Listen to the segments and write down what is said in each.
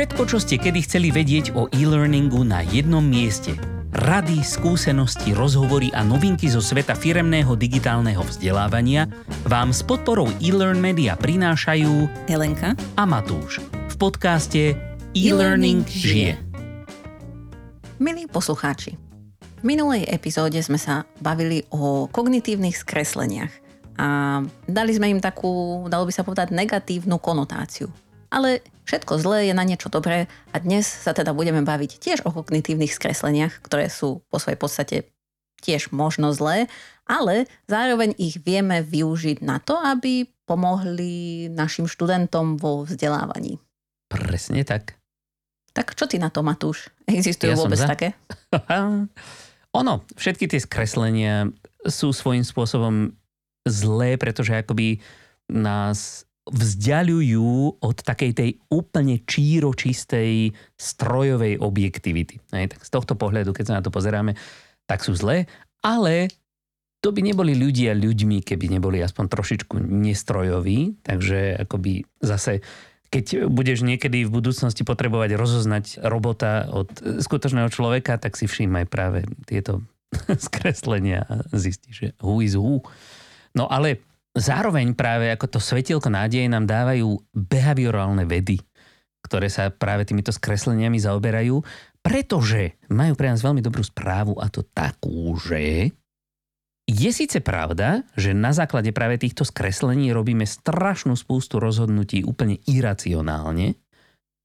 Všetko, čo ste kedy chceli vedieť o e-learningu na jednom mieste. Rady, skúsenosti, rozhovory a novinky zo sveta firemného digitálneho vzdelávania vám s podporou e-learn media prinášajú Helenka a Matúš v podcaste E-Learning žije. Milí poslucháči, v minulej epizóde sme sa bavili o kognitívnych skresleniach a dali sme im takú, dalo by sa povedať, negatívnu konotáciu. Ale všetko zlé je na niečo dobré a dnes sa teda budeme baviť tiež o kognitívnych skresleniach, ktoré sú po svojej podstate tiež možno zlé, ale zároveň ich vieme využiť na to, aby pomohli našim študentom vo vzdelávaní. Presne tak. Tak čo ty na to, Matúš? Existujú Ja vôbec za. také? ono, všetky tie skreslenia sú svojím spôsobom zlé, pretože akoby nás vzdialujú od takej tej úplne číročistej strojovej objektivity. Hej, tak z tohto pohľadu, keď sa na to pozeráme, tak sú zlé, ale to by neboli ľudia ľuďmi, keby neboli aspoň trošičku nestrojoví, takže akoby zase keď budeš niekedy v budúcnosti potrebovať rozoznať robota od skutočného človeka, tak si všímaj práve tieto skreslenia a zistíš, že who is who. No ale zároveň práve ako to svetielko nádeje nám dávajú behaviorálne vedy, ktoré sa práve týmito skresleniami zaoberajú, pretože majú pre nás veľmi dobrú správu a to takú, že je síce pravda, že na základe práve týchto skreslení robíme strašnú spústu rozhodnutí úplne iracionálne,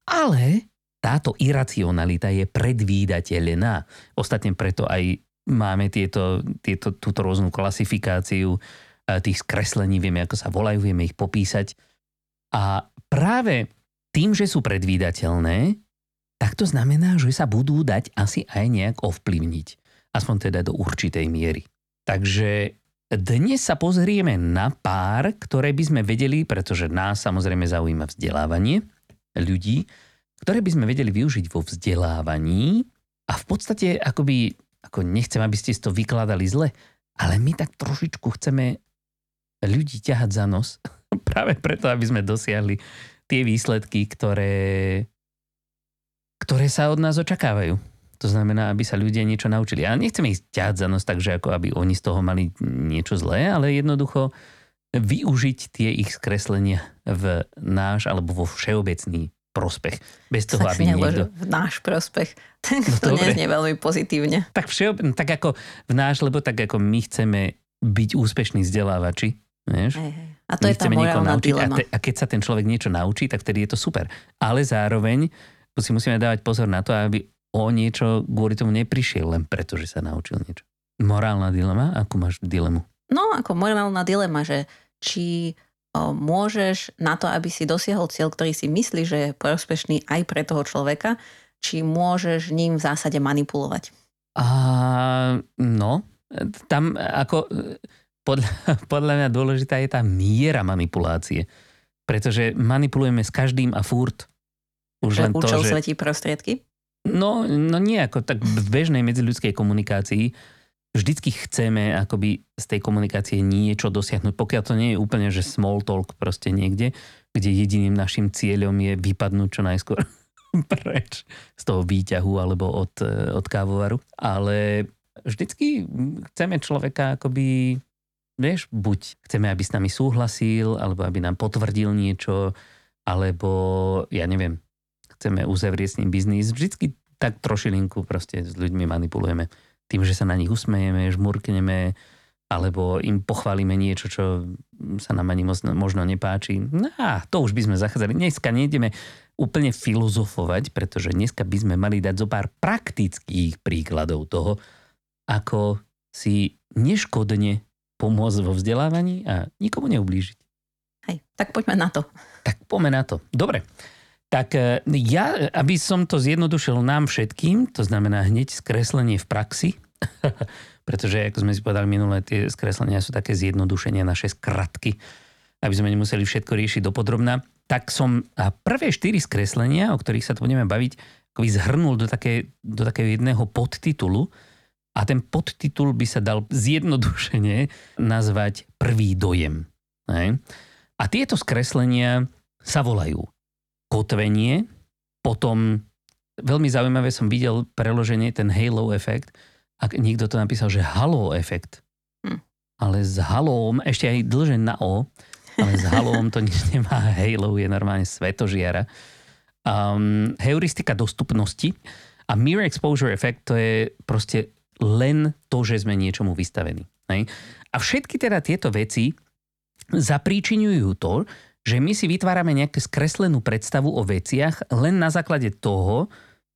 ale táto iracionalita je predvídateľná. Ostatne preto aj máme tieto, tieto, túto rôznu klasifikáciu tých skreslení, vieme, ako sa volajú, vieme ich popísať. A práve tým, že sú predvídateľné, tak to znamená, že sa budú dať asi aj nejak ovplyvniť. Aspoň teda do určitej miery. Takže dnes sa pozrieme na pár, ktoré by sme vedeli, pretože nás samozrejme zaujíma vzdelávanie ľudí, ktoré by sme vedeli využiť vo vzdelávaní a v podstate akoby, ako nechcem, aby ste to vykladali zle, ale my tak trošičku chceme ľudí ťahať za nos, práve preto, aby sme dosiahli tie výsledky, ktoré, ktoré sa od nás očakávajú. To znamená, aby sa ľudia niečo naučili. Ja nechcem ich ťahať za nos, takže ako aby oni z toho mali niečo zlé, ale jednoducho využiť tie ich skreslenia v náš alebo vo všeobecný prospech. Bez toho, tak aby niekto... v náš prospech. Tak No to dobre. neznie veľmi pozitívne. Tak, všeob... tak ako v náš, lebo tak ako my chceme byť úspešní vzdelávači. Vieš? Hej, hej. A to My je tá morálna naučiť a, dilema. te, a keď sa ten človek niečo naučí, tak vtedy je to super. Ale zároveň si musíme dávať pozor na to, aby o niečo kvôli tomu neprišiel len preto, že sa naučil niečo. Morálna dilema? Akú máš dilemu? No, ako morálna dilema, že či o, môžeš na to, aby si dosiahol cieľ, ktorý si myslí, že je prospešný aj pre toho človeka, či môžeš ním v zásade manipulovať. A no, tam ako podľa, podľa mňa dôležitá je tá miera manipulácie. Pretože manipulujeme s každým a furt. Už len to, že... svetí prostriedky. No, no nie ako tak v bežnej medziľudskej komunikácii vždycky chceme akoby z tej komunikácie niečo dosiahnuť, pokiaľ to nie je úplne, že small talk proste niekde, kde jediným našim cieľom je vypadnúť čo najskôr preč z toho výťahu alebo od, eh, od kávovaru. Ale vždycky chceme človeka akoby, vieš, buď chceme, aby s nami súhlasil, alebo aby nám potvrdil niečo, alebo ja neviem, chceme uzavrieť s ním biznis. Vždycky tak trošilinku proste s ľuďmi manipulujeme. Tým, že sa na nich usmejeme, žmurkneme, alebo im pochválime niečo, čo sa nám ani možno, nepáči. No, to už by sme zachádzali. Dneska nejdeme úplne filozofovať, pretože dneska by sme mali dať zo pár praktických príkladov toho, ako si neškodne pomôcť vo vzdelávaní a nikomu neublížiť. Hej, tak poďme na to. Tak poďme na to. Dobre. Tak e, ja, aby som to zjednodušil nám všetkým, to znamená hneď skreslenie v praxi, pretože, ako sme si povedali minulé, tie skreslenia sú také zjednodušenia, naše skratky, aby sme nemuseli všetko riešiť dopodrobná, tak som prvé štyri skreslenia, o ktorých sa tu budeme baviť, zhrnul do, také, do takého jedného podtitulu a ten podtitul by sa dal zjednodušene nazvať prvý dojem. Hej? A tieto skreslenia sa volajú kotvenie, potom veľmi zaujímavé som videl preloženie ten halo efekt. Ak niekto to napísal, že halo efekt. Hm. Ale s halom, ešte aj dlže na O, ale s halom to nič nemá. Halo je normálne svetožiara. Um, heuristika dostupnosti a mirror exposure effect to je proste len to, že sme niečomu vystavení. Hej? A všetky teda tieto veci zapríčinujú to, že my si vytvárame nejakú skreslenú predstavu o veciach len na základe toho,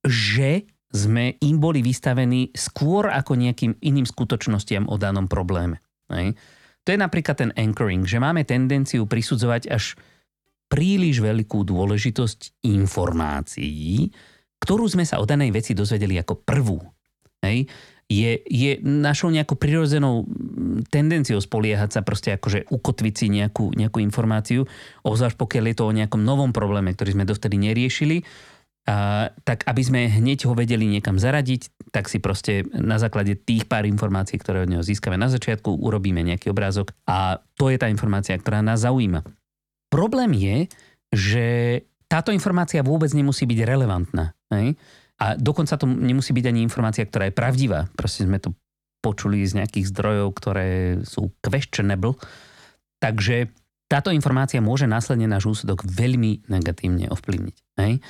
že sme im boli vystavení skôr ako nejakým iným skutočnostiam o danom probléme. Hej. To je napríklad ten anchoring, že máme tendenciu prisudzovať až príliš veľkú dôležitosť informácií, ktorú sme sa o danej veci dozvedeli ako prvú. Hej je, je našou nejakou prirodzenou tendenciou spoliehať sa proste akože ukotviť si nejakú, nejakú informáciu, obzvlášť pokiaľ je to o nejakom novom probléme, ktorý sme dovtedy neriešili, a, tak aby sme hneď ho vedeli niekam zaradiť, tak si proste na základe tých pár informácií, ktoré od neho získame na začiatku, urobíme nejaký obrázok a to je tá informácia, ktorá nás zaujíma. Problém je, že táto informácia vôbec nemusí byť relevantná. Hej? A dokonca to nemusí byť ani informácia, ktorá je pravdivá. Proste sme to počuli z nejakých zdrojov, ktoré sú questionable. Takže táto informácia môže následne náš úsudok veľmi negatívne ovplyvniť. Hej?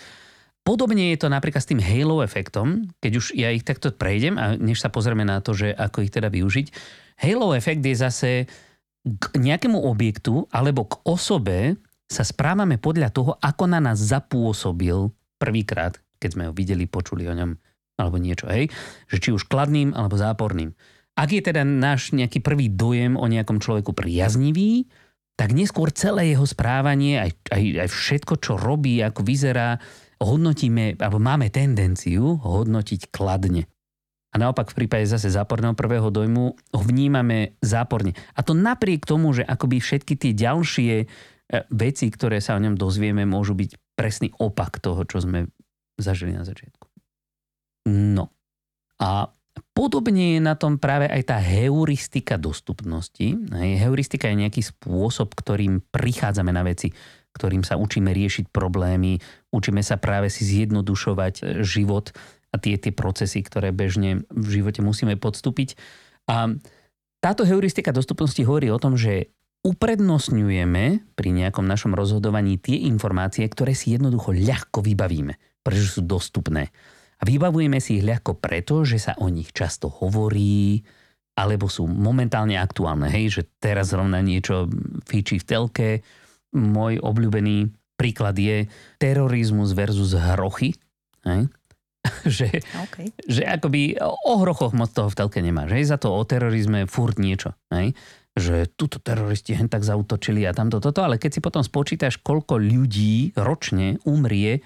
Podobne je to napríklad s tým halo efektom, keď už ja ich takto prejdem a než sa pozrieme na to, že ako ich teda využiť. Halo efekt je zase k nejakému objektu alebo k osobe sa správame podľa toho, ako na nás zapôsobil prvýkrát, keď sme ho videli, počuli o ňom alebo niečo, hej? Že či už kladným alebo záporným. Ak je teda náš nejaký prvý dojem o nejakom človeku priaznivý, tak neskôr celé jeho správanie, aj, aj, aj všetko, čo robí, ako vyzerá, hodnotíme, alebo máme tendenciu hodnotiť kladne. A naopak v prípade zase záporného prvého dojmu ho vnímame záporne. A to napriek tomu, že akoby všetky tie ďalšie e, veci, ktoré sa o ňom dozvieme, môžu byť presný opak toho, čo sme zažili na začiatku. No. A podobne je na tom práve aj tá heuristika dostupnosti. Heuristika je nejaký spôsob, ktorým prichádzame na veci, ktorým sa učíme riešiť problémy, učíme sa práve si zjednodušovať e, život a tie, tie procesy, ktoré bežne v živote musíme podstúpiť. A táto heuristika dostupnosti hovorí o tom, že uprednostňujeme pri nejakom našom rozhodovaní tie informácie, ktoré si jednoducho ľahko vybavíme pretože sú dostupné. A vybavujeme si ich ľahko preto, že sa o nich často hovorí, alebo sú momentálne aktuálne. Hej, že teraz zrovna niečo fíči v telke. Môj obľúbený príklad je terorizmus versus hrochy. Hej? že, okay. že akoby o hrochoch moc toho v telke nemáš. Hej? Za to o terorizme furt niečo. Hej? že tuto teroristi hen tak zautočili a tamto toto, ale keď si potom spočítaš, koľko ľudí ročne umrie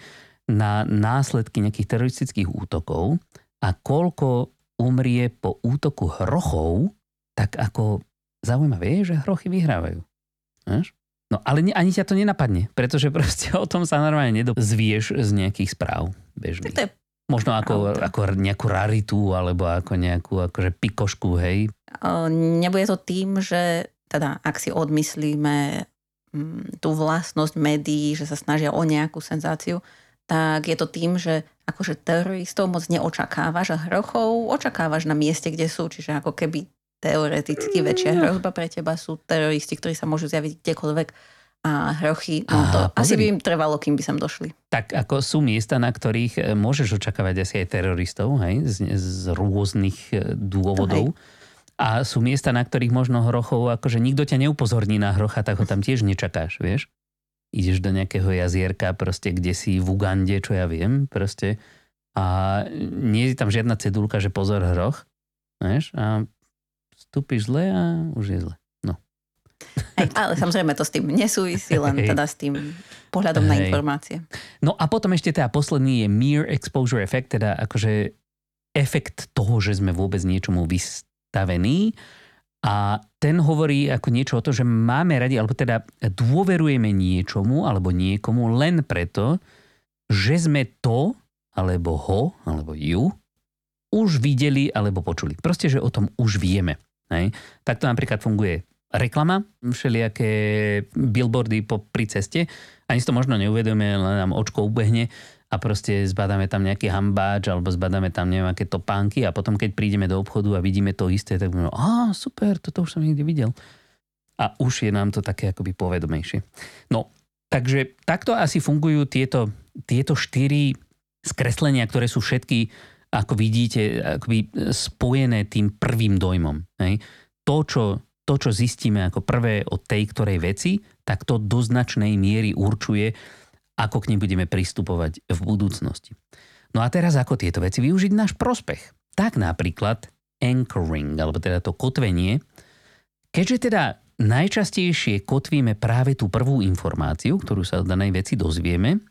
na následky nejakých teroristických útokov a koľko umrie po útoku hrochov, tak ako zaujímavé je, že hrochy vyhrávajú. Víš? No ale ani ťa to nenapadne, pretože proste o tom sa normálne nedozvieš z nejakých správ bežných. To je Možno ako, ako nejakú raritu alebo ako nejakú akože pikošku, hej? Nebude to tým, že teda ak si odmyslíme mm, tú vlastnosť médií, že sa snažia o nejakú senzáciu, tak je to tým, že akože teroristov moc neočakávaš a hrochov očakávaš na mieste, kde sú. Čiže ako keby teoreticky väčšia hrozba pre teba sú teroristi, ktorí sa môžu zjaviť kdekoľvek a hrochy, no to Aha, asi by im trvalo, kým by sem došli. Tak ako sú miesta, na ktorých e, môžeš očakávať asi aj teroristov, hej, z, z rôznych e, dôvodov. A sú miesta, na ktorých možno hrochov, akože nikto ťa neupozorní na hrocha, tak ho tam tiež nečakáš, vieš ideš do nejakého jazierka, proste kde si v Ugande, čo ja viem, proste a nie je tam žiadna cedulka, že pozor hroch, vieš, a vstúpiš zle a už je zle. No. Hej, ale samozrejme to s tým nesúvisí, len Hej. teda s tým pohľadom Hej. na informácie. No a potom ešte teda posledný je mere exposure effect, teda akože efekt toho, že sme vôbec niečomu vystavení. A ten hovorí ako niečo o to, že máme radi, alebo teda dôverujeme niečomu alebo niekomu len preto, že sme to, alebo ho, alebo ju, už videli alebo počuli. Proste, že o tom už vieme. Hej. Takto napríklad funguje reklama, všelijaké billboardy po, pri ceste. Ani si to možno neuvedome, len nám očko ubehne a proste zbadáme tam nejaký hambáč alebo zbadáme tam neviem aké topánky a potom keď prídeme do obchodu a vidíme to isté, tak budeme, a super, toto už som niekde videl. A už je nám to také akoby povedomejšie. No, takže takto asi fungujú tieto, tieto štyri skreslenia, ktoré sú všetky, ako vidíte, akoby spojené tým prvým dojmom. Hej? To, čo, to, čo zistíme ako prvé od tej ktorej veci, tak to do značnej miery určuje, ako k nej budeme pristupovať v budúcnosti. No a teraz ako tieto veci využiť náš prospech? Tak napríklad anchoring, alebo teda to kotvenie, keďže teda najčastejšie kotvíme práve tú prvú informáciu, ktorú sa o danej veci dozvieme,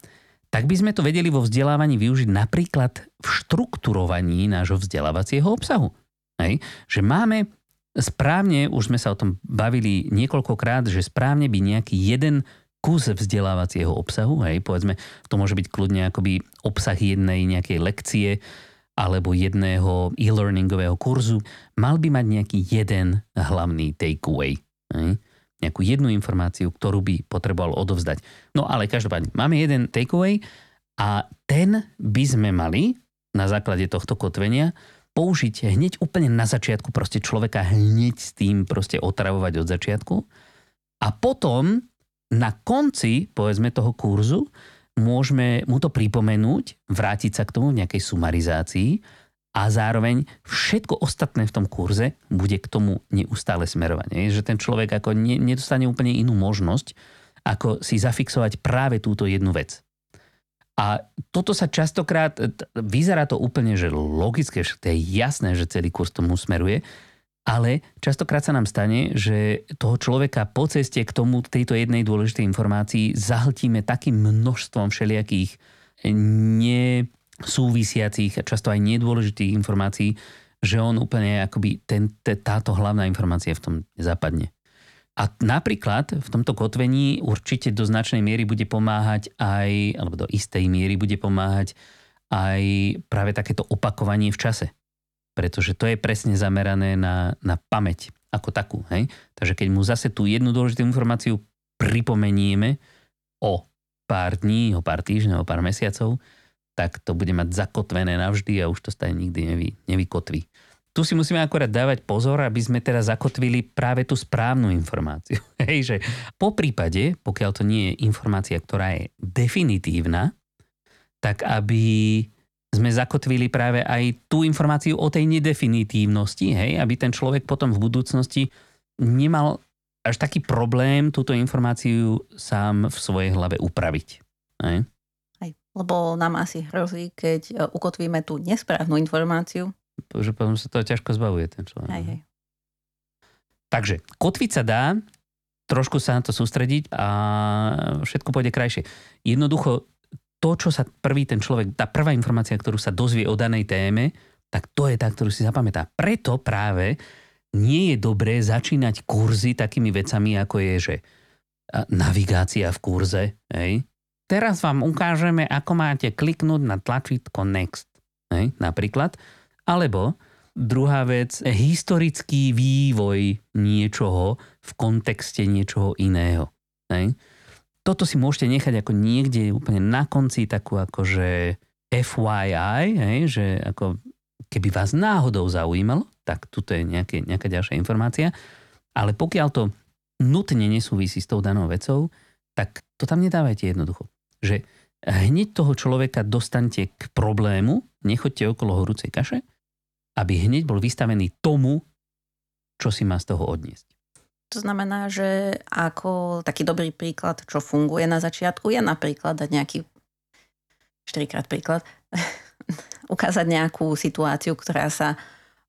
tak by sme to vedeli vo vzdelávaní využiť napríklad v štrukturovaní nášho vzdelávacieho obsahu. Hej? Že máme správne, už sme sa o tom bavili niekoľkokrát, že správne by nejaký jeden kus vzdelávacieho obsahu, hej, povedzme, to môže byť kľudne akoby obsah jednej nejakej lekcie alebo jedného e-learningového kurzu, mal by mať nejaký jeden hlavný takeaway. Hej? Nejakú jednu informáciu, ktorú by potreboval odovzdať. No ale každopádne, máme jeden takeaway a ten by sme mali na základe tohto kotvenia použiť hneď úplne na začiatku proste človeka hneď s tým proste otravovať od začiatku a potom na konci, povedzme, toho kurzu môžeme mu to pripomenúť, vrátiť sa k tomu v nejakej sumarizácii a zároveň všetko ostatné v tom kurze bude k tomu neustále smerovať. Že ten človek ako nedostane úplne inú možnosť, ako si zafixovať práve túto jednu vec. A toto sa častokrát, vyzerá to úplne, že logické, že to je jasné, že celý kurz tomu smeruje, ale častokrát sa nám stane, že toho človeka po ceste k tomu tejto jednej dôležitej informácii zahltíme takým množstvom všelijakých nesúvisiacich a často aj nedôležitých informácií, že on úplne akoby ten, táto hlavná informácia v tom zapadne. A napríklad v tomto kotvení určite do značnej miery bude pomáhať aj, alebo do istej miery bude pomáhať aj práve takéto opakovanie v čase pretože to je presne zamerané na, na pamäť ako takú. Hej? Takže keď mu zase tú jednu dôležitú informáciu pripomenieme o pár dní, o pár týždňov, o pár mesiacov, tak to bude mať zakotvené navždy a už to stane nikdy nevy, nevykotví. Tu si musíme akorát dávať pozor, aby sme teda zakotvili práve tú správnu informáciu. Hej, že po prípade, pokiaľ to nie je informácia, ktorá je definitívna, tak aby sme zakotvili práve aj tú informáciu o tej nedefinitívnosti, hej, aby ten človek potom v budúcnosti nemal až taký problém túto informáciu sám v svojej hlave upraviť. Hej? Aj, lebo nám asi hrozí, keď e, ukotvíme tú nesprávnu informáciu. Že potom sa to ťažko zbavuje ten človek. Hej, hej. Takže kotviť sa dá, trošku sa na to sústrediť a všetko pôjde krajšie. Jednoducho to, čo sa prvý ten človek, tá prvá informácia, ktorú sa dozvie o danej téme, tak to je tá, ktorú si zapamätá. Preto práve nie je dobré začínať kurzy takými vecami, ako je, že navigácia v kurze. Hej. Teraz vám ukážeme, ako máte kliknúť na tlačítko Next. Hej, napríklad. Alebo druhá vec, historický vývoj niečoho v kontexte niečoho iného. Hej toto si môžete nechať ako niekde úplne na konci takú akože FYI, hej, že ako keby vás náhodou zaujímalo, tak tuto je nejaké, nejaká ďalšia informácia. Ale pokiaľ to nutne nesúvisí s tou danou vecou, tak to tam nedávajte jednoducho. Že hneď toho človeka dostanete k problému, nechoďte okolo horúcej kaše, aby hneď bol vystavený tomu, čo si má z toho odniesť. To znamená, že ako taký dobrý príklad, čo funguje na začiatku, je napríklad dať nejaký, štyrikrát príklad, ukázať nejakú situáciu, ktorá sa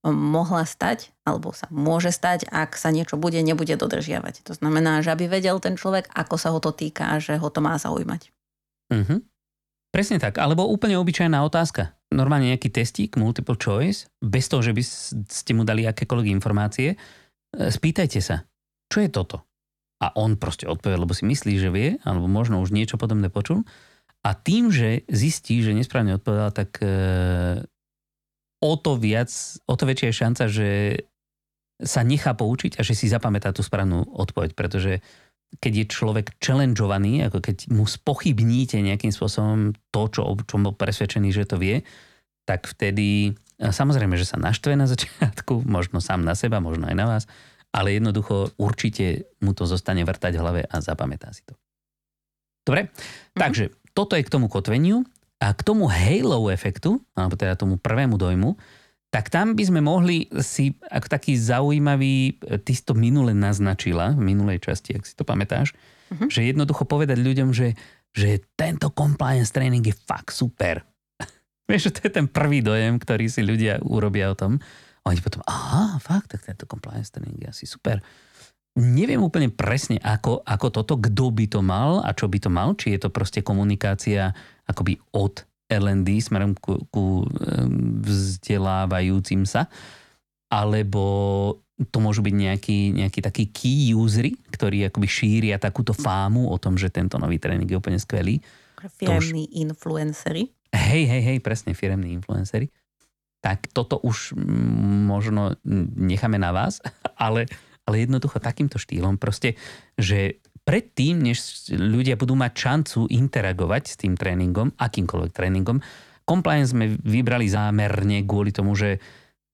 mohla stať, alebo sa môže stať, ak sa niečo bude, nebude dodržiavať. To znamená, že aby vedel ten človek, ako sa ho to týka že ho to má zaujímať. Mm-hmm. Presne tak. Alebo úplne obyčajná otázka. Normálne nejaký testík, multiple choice, bez toho, že by ste mu dali akékoľvek informácie. Spýtajte sa, čo je toto? A on proste odpovie, lebo si myslí, že vie, alebo možno už niečo podobné počul. A tým, že zistí, že nesprávne odpovedal, tak e, o to viac, o to väčšia je šanca, že sa nechá poučiť a že si zapamätá tú správnu odpoveď, pretože keď je človek challengeovaný, ako keď mu spochybníte nejakým spôsobom to, čo, čo bol presvedčený, že to vie, tak vtedy samozrejme, že sa naštve na začiatku, možno sám na seba, možno aj na vás, ale jednoducho určite mu to zostane vrtať v hlave a zapamätá si to. Dobre, mm-hmm. takže toto je k tomu kotveniu a k tomu halo efektu, alebo teda tomu prvému dojmu, tak tam by sme mohli si, ako taký zaujímavý, ty si to minule naznačila, v minulej časti, ak si to pamätáš, uh-huh. že jednoducho povedať ľuďom, že, že tento compliance training je fakt super. Vieš, to je ten prvý dojem, ktorý si ľudia urobia o tom. A oni potom, aha, fakt, tak tento compliance training je asi super. Neviem úplne presne, ako, ako toto, kto by to mal a čo by to mal, či je to proste komunikácia akoby od L&D smerom ku, ku vzdelávajúcim sa, alebo to môžu byť nejaký, nejaký taký key usery, ktorí akoby šíria takúto fámu o tom, že tento nový tréning je úplne skvelý. Firemní už... influencery. Hej, hej, hej, presne, firemní influencery. Tak toto už možno necháme na vás, ale, ale jednoducho takýmto štýlom proste, že predtým, než ľudia budú mať šancu interagovať s tým tréningom, akýmkoľvek tréningom, compliance sme vybrali zámerne kvôli tomu, že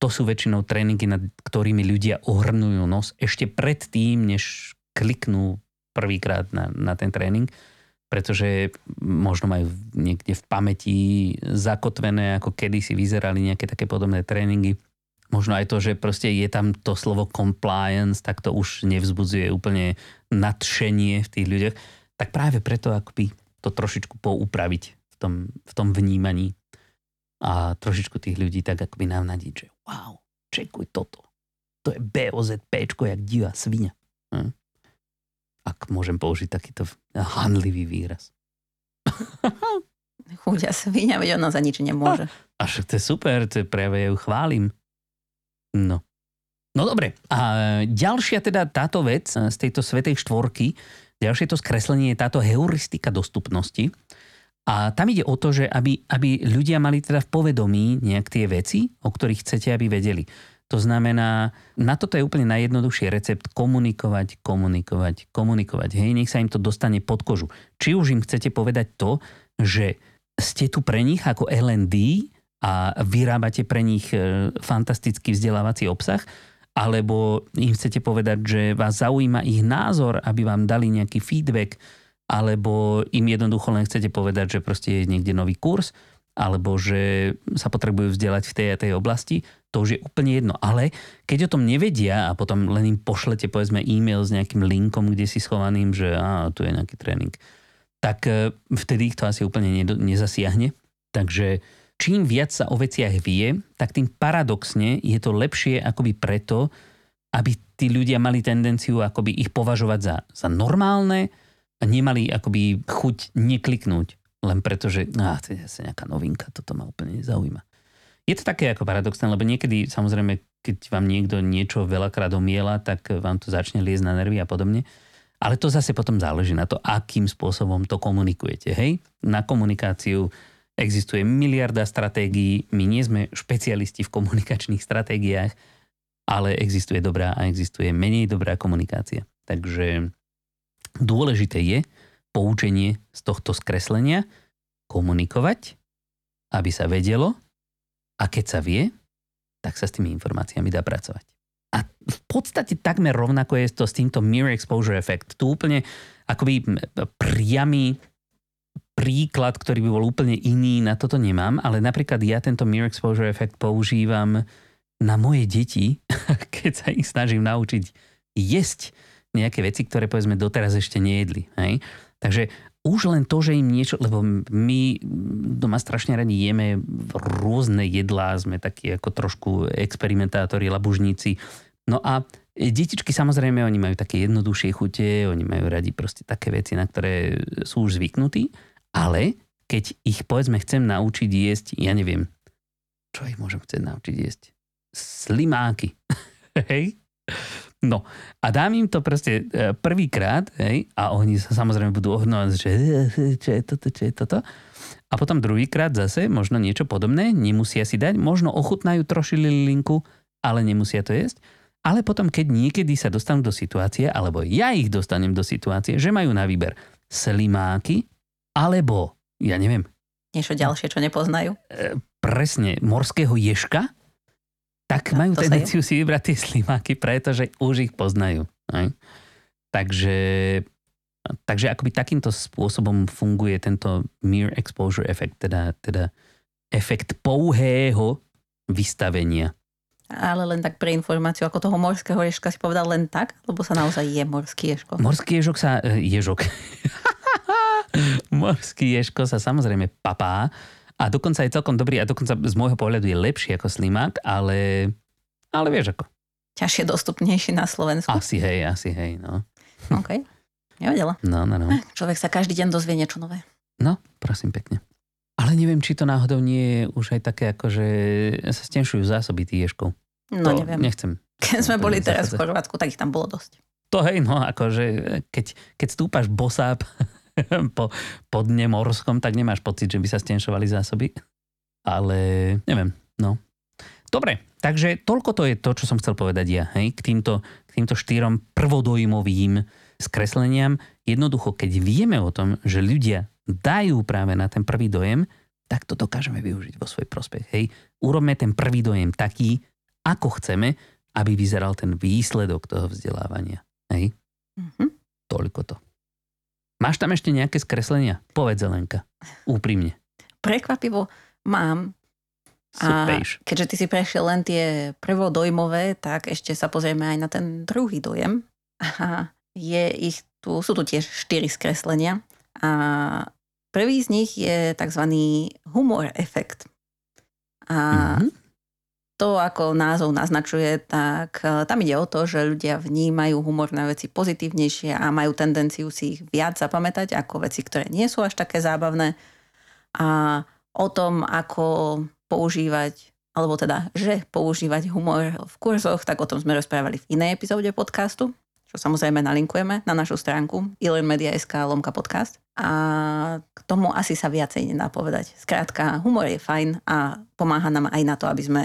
to sú väčšinou tréningy, nad ktorými ľudia ohrnujú nos ešte predtým, než kliknú prvýkrát na, na ten tréning, pretože možno majú niekde v pamäti zakotvené, ako kedysi vyzerali nejaké také podobné tréningy možno aj to, že proste je tam to slovo compliance, tak to už nevzbudzuje úplne nadšenie v tých ľuďoch. Tak práve preto akoby to trošičku poupraviť v tom, v tom vnímaní a trošičku tých ľudí tak akoby navnadiť, že wow, čekuj toto. To je BOZP, jak divá svinia. Hm? Ak môžem použiť takýto handlivý výraz. Chudia svinia, veď ona za nič nemôže. A, a to je super, to je práve ju chválim. No. No dobre, a ďalšia teda táto vec z tejto svetej štvorky, ďalšie to skreslenie je táto heuristika dostupnosti. A tam ide o to, že aby, aby ľudia mali teda v povedomí nejak tie veci, o ktorých chcete, aby vedeli. To znamená, na toto je úplne najjednoduchší recept komunikovať, komunikovať, komunikovať. Hej, nech sa im to dostane pod kožu. Či už im chcete povedať to, že ste tu pre nich ako L&D, a vyrábate pre nich e, fantastický vzdelávací obsah, alebo im chcete povedať, že vás zaujíma ich názor, aby vám dali nejaký feedback, alebo im jednoducho len chcete povedať, že proste je niekde nový kurz, alebo že sa potrebujú vzdelať v tej a tej oblasti, to už je úplne jedno. Ale keď o tom nevedia a potom len im pošlete povedzme e-mail s nejakým linkom, kde si schovaným, že á, tu je nejaký tréning, tak e, vtedy ich to asi úplne nezasiahne. Takže čím viac sa o veciach vie, tak tým paradoxne je to lepšie akoby preto, aby tí ľudia mali tendenciu akoby ich považovať za, za normálne a nemali akoby chuť nekliknúť len preto, že á, to je zase nejaká novinka, toto ma úplne nezaujíma. Je to také ako paradoxné, lebo niekedy samozrejme, keď vám niekto niečo veľakrát omiela, tak vám to začne liezť na nervy a podobne. Ale to zase potom záleží na to, akým spôsobom to komunikujete. Hej? Na komunikáciu Existuje miliarda stratégií, my nie sme špecialisti v komunikačných stratégiách, ale existuje dobrá a existuje menej dobrá komunikácia. Takže dôležité je poučenie z tohto skreslenia komunikovať, aby sa vedelo a keď sa vie, tak sa s tými informáciami dá pracovať. A v podstate takmer rovnako je to s týmto mirror exposure effect. Tu úplne akoby priamy príklad, ktorý by bol úplne iný, na toto nemám, ale napríklad ja tento mirror exposure effect používam na moje deti, keď sa ich snažím naučiť jesť nejaké veci, ktoré povedzme doteraz ešte nejedli. Hej? Takže už len to, že im niečo, lebo my doma strašne radi jeme rôzne jedlá, sme takí ako trošku experimentátori, labužníci. No a detičky samozrejme, oni majú také jednoduchšie chute, oni majú radi proste také veci, na ktoré sú už zvyknutí. Ale keď ich povedzme chcem naučiť jesť, ja neviem, čo ich môžem chcieť naučiť jesť? Slimáky. hej? No a dám im to proste e, prvýkrát, hej, a oni sa samozrejme budú ohrnovať, že čo je toto, čo je toto. A potom druhýkrát zase možno niečo podobné, nemusia si dať, možno ochutnajú troši linku, ale nemusia to jesť. Ale potom, keď niekedy sa dostanú do situácie, alebo ja ich dostanem do situácie, že majú na výber slimáky, alebo, ja neviem, Niečo ďalšie, čo nepoznajú. e, presne morského ješka, tak No, majú sa tendenciu si vybrať tie slimáky, pretože už ich poznajú. Hej? Takže, takže akoby takýmto spôsobom funguje tento mere exposure effect, teda, teda efekt pouhého vystavenia. Ale len tak pre informáciu, ako toho morského ješka si povedal len tak, lebo sa naozaj je morský ješko. Morský ježok sa... e, Ježok. Morský ježko sa samozrejme papá a dokonca je celkom dobrý a dokonca z môjho pohľadu je lepší ako slimák, ale, ale vieš ako. Ťažšie dostupnejší na Slovensku. Asi hej, asi hej, no. OK. Nevedela. No, no, no. Človek sa každý deň dozvie niečo nové. No, prosím pekne. Ale neviem, či to náhodou nie je už aj také, ako že sa stenšujú zásoby tých ježkov. No to neviem. Nechcem. Keď sme boli teraz v. Chorvátsku, tak ich tam bolo dosť. To hej, no akože keď, keď stúpaš bosá po, po dne morskom, tak nemáš pocit, že by sa stenšovali zásoby. Ale neviem, no. Dobre, takže toľko to je to, čo som chcel povedať ja, hej, k týmto, k týmto štyrom prvodojmovým skresleniam. Jednoducho, keď vieme o tom, že ľudia dajú práve na ten prvý dojem, tak to dokážeme využiť vo svoj prospech. Hej. Urobme ten prvý dojem taký, ako chceme, aby vyzeral ten výsledok toho vzdelávania. Hej. Mhm. Toľko to. Máš tam ešte nejaké skreslenia? Povedz, Zelenka. Úprimne. Prekvapivo mám. Supejš. keďže ty si prešiel len tie prvodojmové, tak ešte sa pozrieme aj na ten druhý dojem. A je ich tu, sú tu tiež štyri skreslenia. A prvý z nich je tzv. humor efekt. A Mhm. To, ako názov naznačuje, tak e, tam ide o to, že ľudia vnímajú humorné veci pozitívnejšie a majú tendenciu si ich viac zapamätať ako veci, ktoré nie sú až také zábavné. A o tom, ako používať, alebo teda, že používať humor v kurzoch, tak o tom sme rozprávali v inej epizóde podcastu, čo samozrejme nalinkujeme na našu stránku ilenmedia.sk lomka podcast. A k tomu asi sa viacej nedá povedať. Skrátka, humor je fajn a pomáha nám aj na to, aby sme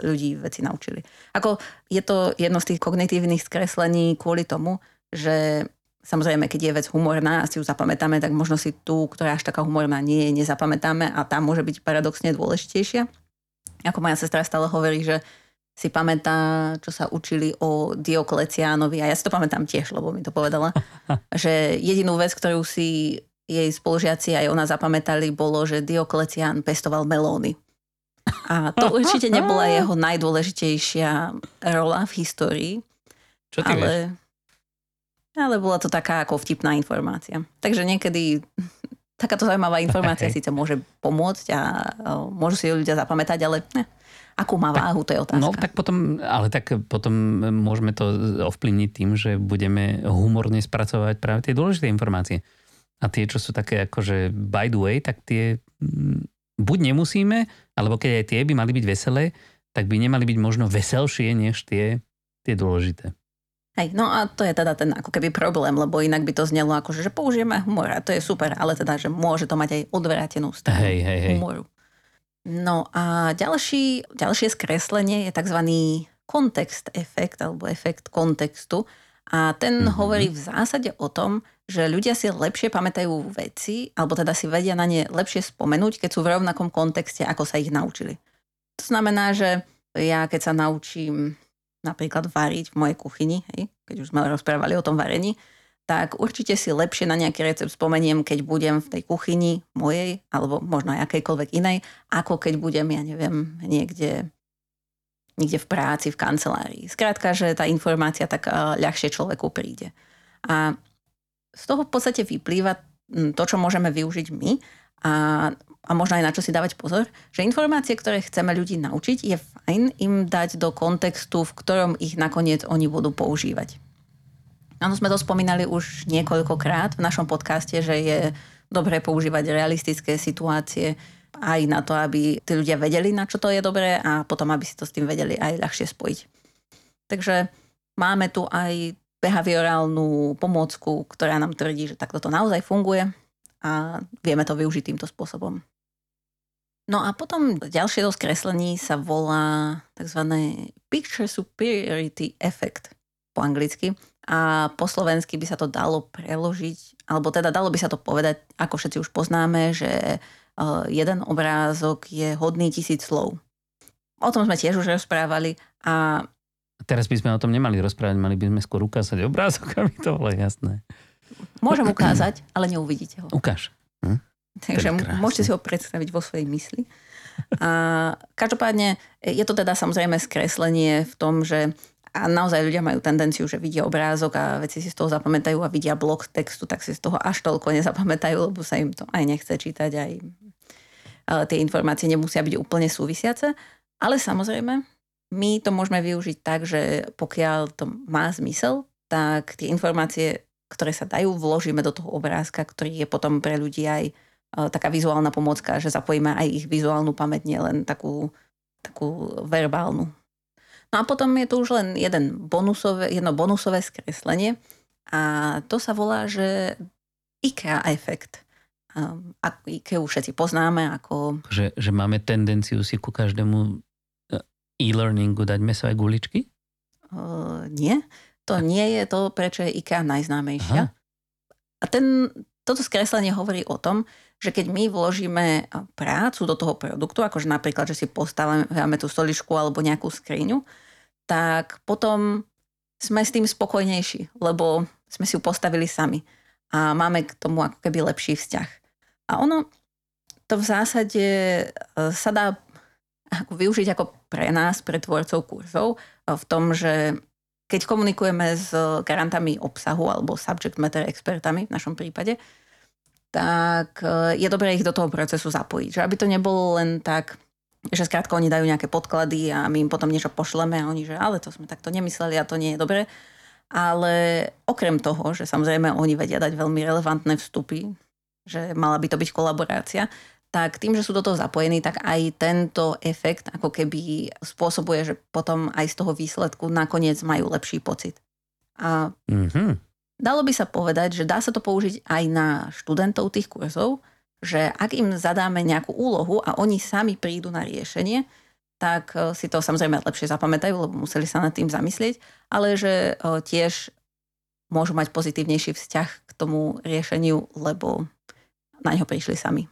ľudí veci naučili. Ako je to jedno z tých kognitívnych skreslení kvôli tomu, že samozrejme, keď je vec humorná a si ju zapamätáme, tak možno si tú, ktorá až taká humorná nie je, nezapamätáme a tá môže byť paradoxne dôležitejšia. Ako moja sestra stále hovorí, že si pamätá, čo sa učili o Diokleciánovi a ja si to pamätám tiež, lebo mi to povedala, že jedinú vec, ktorú si jej spolužiaci aj ona zapamätali, bolo, že Dioklecián pestoval melóny. A to určite nebola jeho najdôležitejšia rola v histórii, Čo ty vieš? ale, ale bola to taká ako vtipná informácia. Takže niekedy takáto zaujímavá informácia Hej. síce môže pomôcť a môžu si ju ľudia zapamätať, ale ne, akú má váhu, to je otázka. No tak potom, ale tak potom môžeme to ovplyvniť tým, že budeme humorne spracovať práve tie dôležité informácie. A tie, čo sú také akože by the way, tak tie mm, buď nemusíme, alebo keď aj tie by mali byť veselé, tak by nemali byť možno veselšie než tie, tie dôležité. Hej, no a to je teda ten ako keby problém, lebo inak by to znelo ako, že použijeme humor a to je super, ale teda, že môže to mať aj odvrátenú stranu Hej, hej, hej. humoru. No a ďalší, ďalšie skreslenie je tzv. kontext efekt alebo efekt kontextu a ten Mhm. hovorí v zásade o tom, že ľudia si lepšie pamätajú veci, alebo teda si vedia na ne lepšie spomenúť, keď sú v rovnakom kontexte, ako sa ich naučili. To znamená, že ja keď sa naučím napríklad variť v mojej kuchyni, hej, keď už sme rozprávali o tom varení, tak určite si lepšie na nejaký recept spomeniem, keď budem v tej kuchyni mojej, alebo možno aj akejkoľvek inej, ako keď budem, ja neviem, niekde, niekde v práci, v kancelárii. Skrátka, že tá informácia tak eh, ľahšie človeku príde. A z toho v podstate vyplýva mm, to, čo môžeme využiť my a, a možno aj na čo si dávať pozor, že informácie, ktoré chceme ľudí naučiť, je fajn im dať do kontextu, v ktorom ich nakoniec oni budú používať. Áno, sme to spomínali už niekoľkokrát v našom podcaste, že je dobré používať realistické situácie aj na to, aby tí ľudia vedeli, na čo to je dobré a potom, aby si to s tým vedeli aj ľahšie spojiť. Takže máme tu aj behaviorálnu pomôcku, ktorá nám tvrdí, že takto to naozaj funguje a vieme to využiť týmto spôsobom. No a potom ďalšie to skreslení sa volá tzv. Picture Superiority Effect po anglicky a po slovensky by sa to dalo preložiť, alebo teda dalo by sa to povedať, ako všetci už poznáme, že e, jeden obrázok je hodný tisíc slov. O tom sme tiež už rozprávali a Teraz by sme o tom nemali rozprávať, mali by sme skôr ukázať obrázok, aby to bolo jasné. Môžem ukázať, ale neuvidíte ho. Ukáž. Hm? Takže môžete si ho predstaviť vo svojej mysli. A každopádne je to teda samozrejme skreslenie v tom, že a naozaj ľudia majú tendenciu, že vidia obrázok a veci si z toho zapamätajú a vidia blok textu, tak si z toho až toľko nezapamätajú, lebo sa im to aj nechce čítať, aj tie informácie nemusia byť úplne súvisiace. Ale samozrejme, my to môžeme využiť tak, že pokiaľ to má zmysel, tak tie informácie, ktoré sa dajú, vložíme do toho obrázka, ktorý je potom pre ľudí aj E, taká vizuálna pomocka, že zapojíme aj ich vizuálnu pamäť, nielen takú, takú verbálnu. No a potom je tu už len jeden bonusové, jedno bonusové skreslenie a to sa volá, že IKEA efekt. Um, IKEA všetci poznáme ako... Že, že máme tendenciu si ku každému e, e-learningu dať mesové guličky? Uh, nie. To nie je to, prečo je IKEA najznámejšia. Aha. A ten, toto skreslenie hovorí o tom, že keď my vložíme prácu do toho produktu, akože napríklad, že si postavíme tú stoličku alebo nejakú skriňu, tak potom sme s tým spokojnejší, lebo sme si ju postavili sami a máme k tomu ako keby lepší vzťah. A ono to v zásade e, sa dá využiť ako pre nás, pre tvorcov kurzov, v tom, že keď komunikujeme s garantami obsahu alebo subject matter expertami v našom prípade, tak e, je dobré ich do toho procesu zapojiť. Že aby to nebolo len tak, že skrátka oni dajú nejaké podklady a my im potom niečo pošleme a oni, že ale to sme takto nemysleli a to nie je dobré. Ale okrem toho, že samozrejme oni vedia dať veľmi relevantné vstupy, že mala by to byť kolaborácia, tak tým, že sú do toho zapojení, tak aj tento efekt ako keby spôsobuje, že potom aj z toho výsledku nakoniec majú lepší pocit. A mm-hmm. Dalo by sa povedať, že dá sa to použiť aj na študentov tých kurzov, že ak im zadáme nejakú úlohu a oni sami prídu na riešenie, tak e, si to samozrejme lepšie zapamätajú, lebo museli sa nad tým zamyslieť, ale že e, tiež môžu mať pozitívnejší vzťah k tomu riešeniu, lebo na neho prišli sami.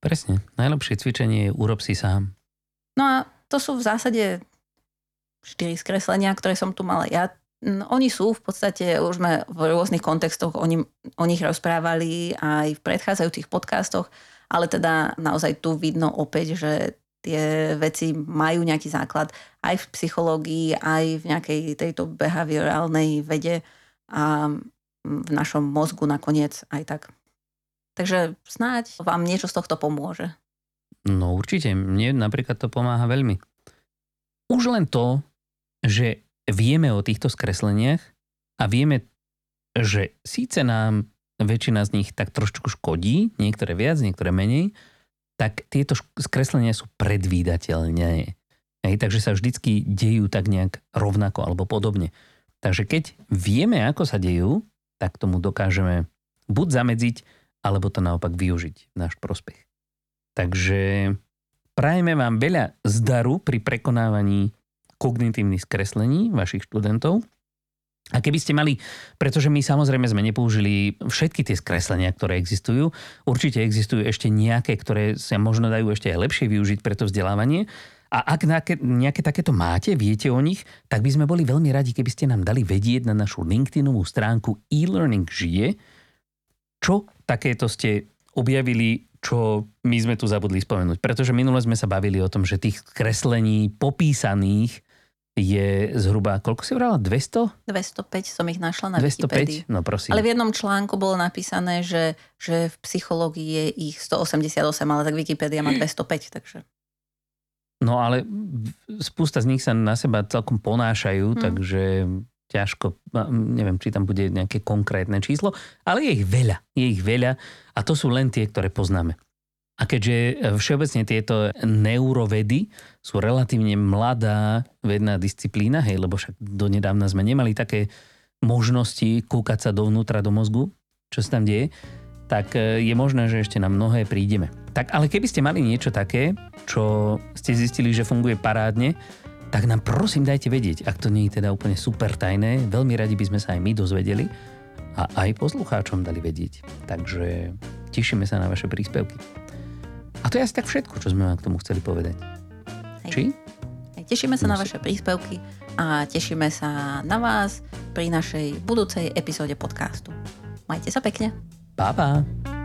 Presne. Najlepšie cvičenie je urob si sám. No a to sú v zásade štyri skreslenia, ktoré som tu mala ja. Oni sú v podstate, už sme v rôznych kontextoch o, nim, o nich rozprávali aj v predchádzajúcich podcastoch, ale teda naozaj tu vidno opäť, že tie veci majú nejaký základ aj v psychológii, aj v nejakej tejto behaviorálnej vede a v našom mozgu nakoniec aj tak. Takže snáď vám niečo z tohto pomôže. No určite, mne napríklad to pomáha veľmi. Už len to, že vieme o týchto skresleniach a vieme, že síce nám väčšina z nich tak trošku škodí, niektoré viac, niektoré menej, tak tieto skreslenia sú predvídateľné. Hej, takže sa vždycky dejú tak nejak rovnako alebo podobne. Takže keď vieme, ako sa dejú, tak tomu dokážeme buď zamedziť, alebo to naopak využiť v náš prospech. Takže prajeme vám veľa zdaru pri prekonávaní kognitívnych skreslení vašich študentov. A keby ste mali, pretože my samozrejme sme nepoužili všetky tie skreslenia, ktoré existujú, určite existujú ešte nejaké, ktoré sa možno dajú ešte aj lepšie využiť pre to vzdelávanie. A ak nejaké, takéto máte, viete o nich, tak by sme boli veľmi radi, keby ste nám dali vedieť na našu LinkedInovú stránku e-learning žije, čo takéto ste objavili, čo my sme tu zabudli spomenúť. Pretože minule sme sa bavili o tom, že tých kreslení popísaných je zhruba, koľko si vrala? 200? 205 som ich našla na 205? Wikipedii. No prosím. Ale v jednom článku bolo napísané, že, že v psychológii je ich 188, ale tak Wikipedia má 205, takže... No ale spústa z nich sa na seba celkom ponášajú, hmm. takže ťažko, neviem, či tam bude nejaké konkrétne číslo, ale je ich veľa. Je ich veľa a to sú len tie, ktoré poznáme. A keďže e, všeobecne tieto neurovedy sú relatívne mladá vedná disciplína, hej, lebo však donedávna sme nemali také možnosti kúkať sa dovnútra do mozgu, čo sa tam deje, tak e, je možné, že ešte na mnohé prídeme. Tak ale keby ste mali niečo také, čo ste zistili, že funguje parádne, tak nám prosím dajte vedieť, ak to nie je teda úplne super tajné. Veľmi radi by sme sa aj my dozvedeli a aj poslucháčom dali vedieť. Takže tešíme sa na vaše príspevky. A to je asi tak všetko, čo sme vám k tomu chceli povedať. Hej. Či? Hej, tešíme sa na Musí. vaše príspevky a tešíme sa na vás pri našej budúcej epizóde podcastu. Majte sa pekne. Pa, pa.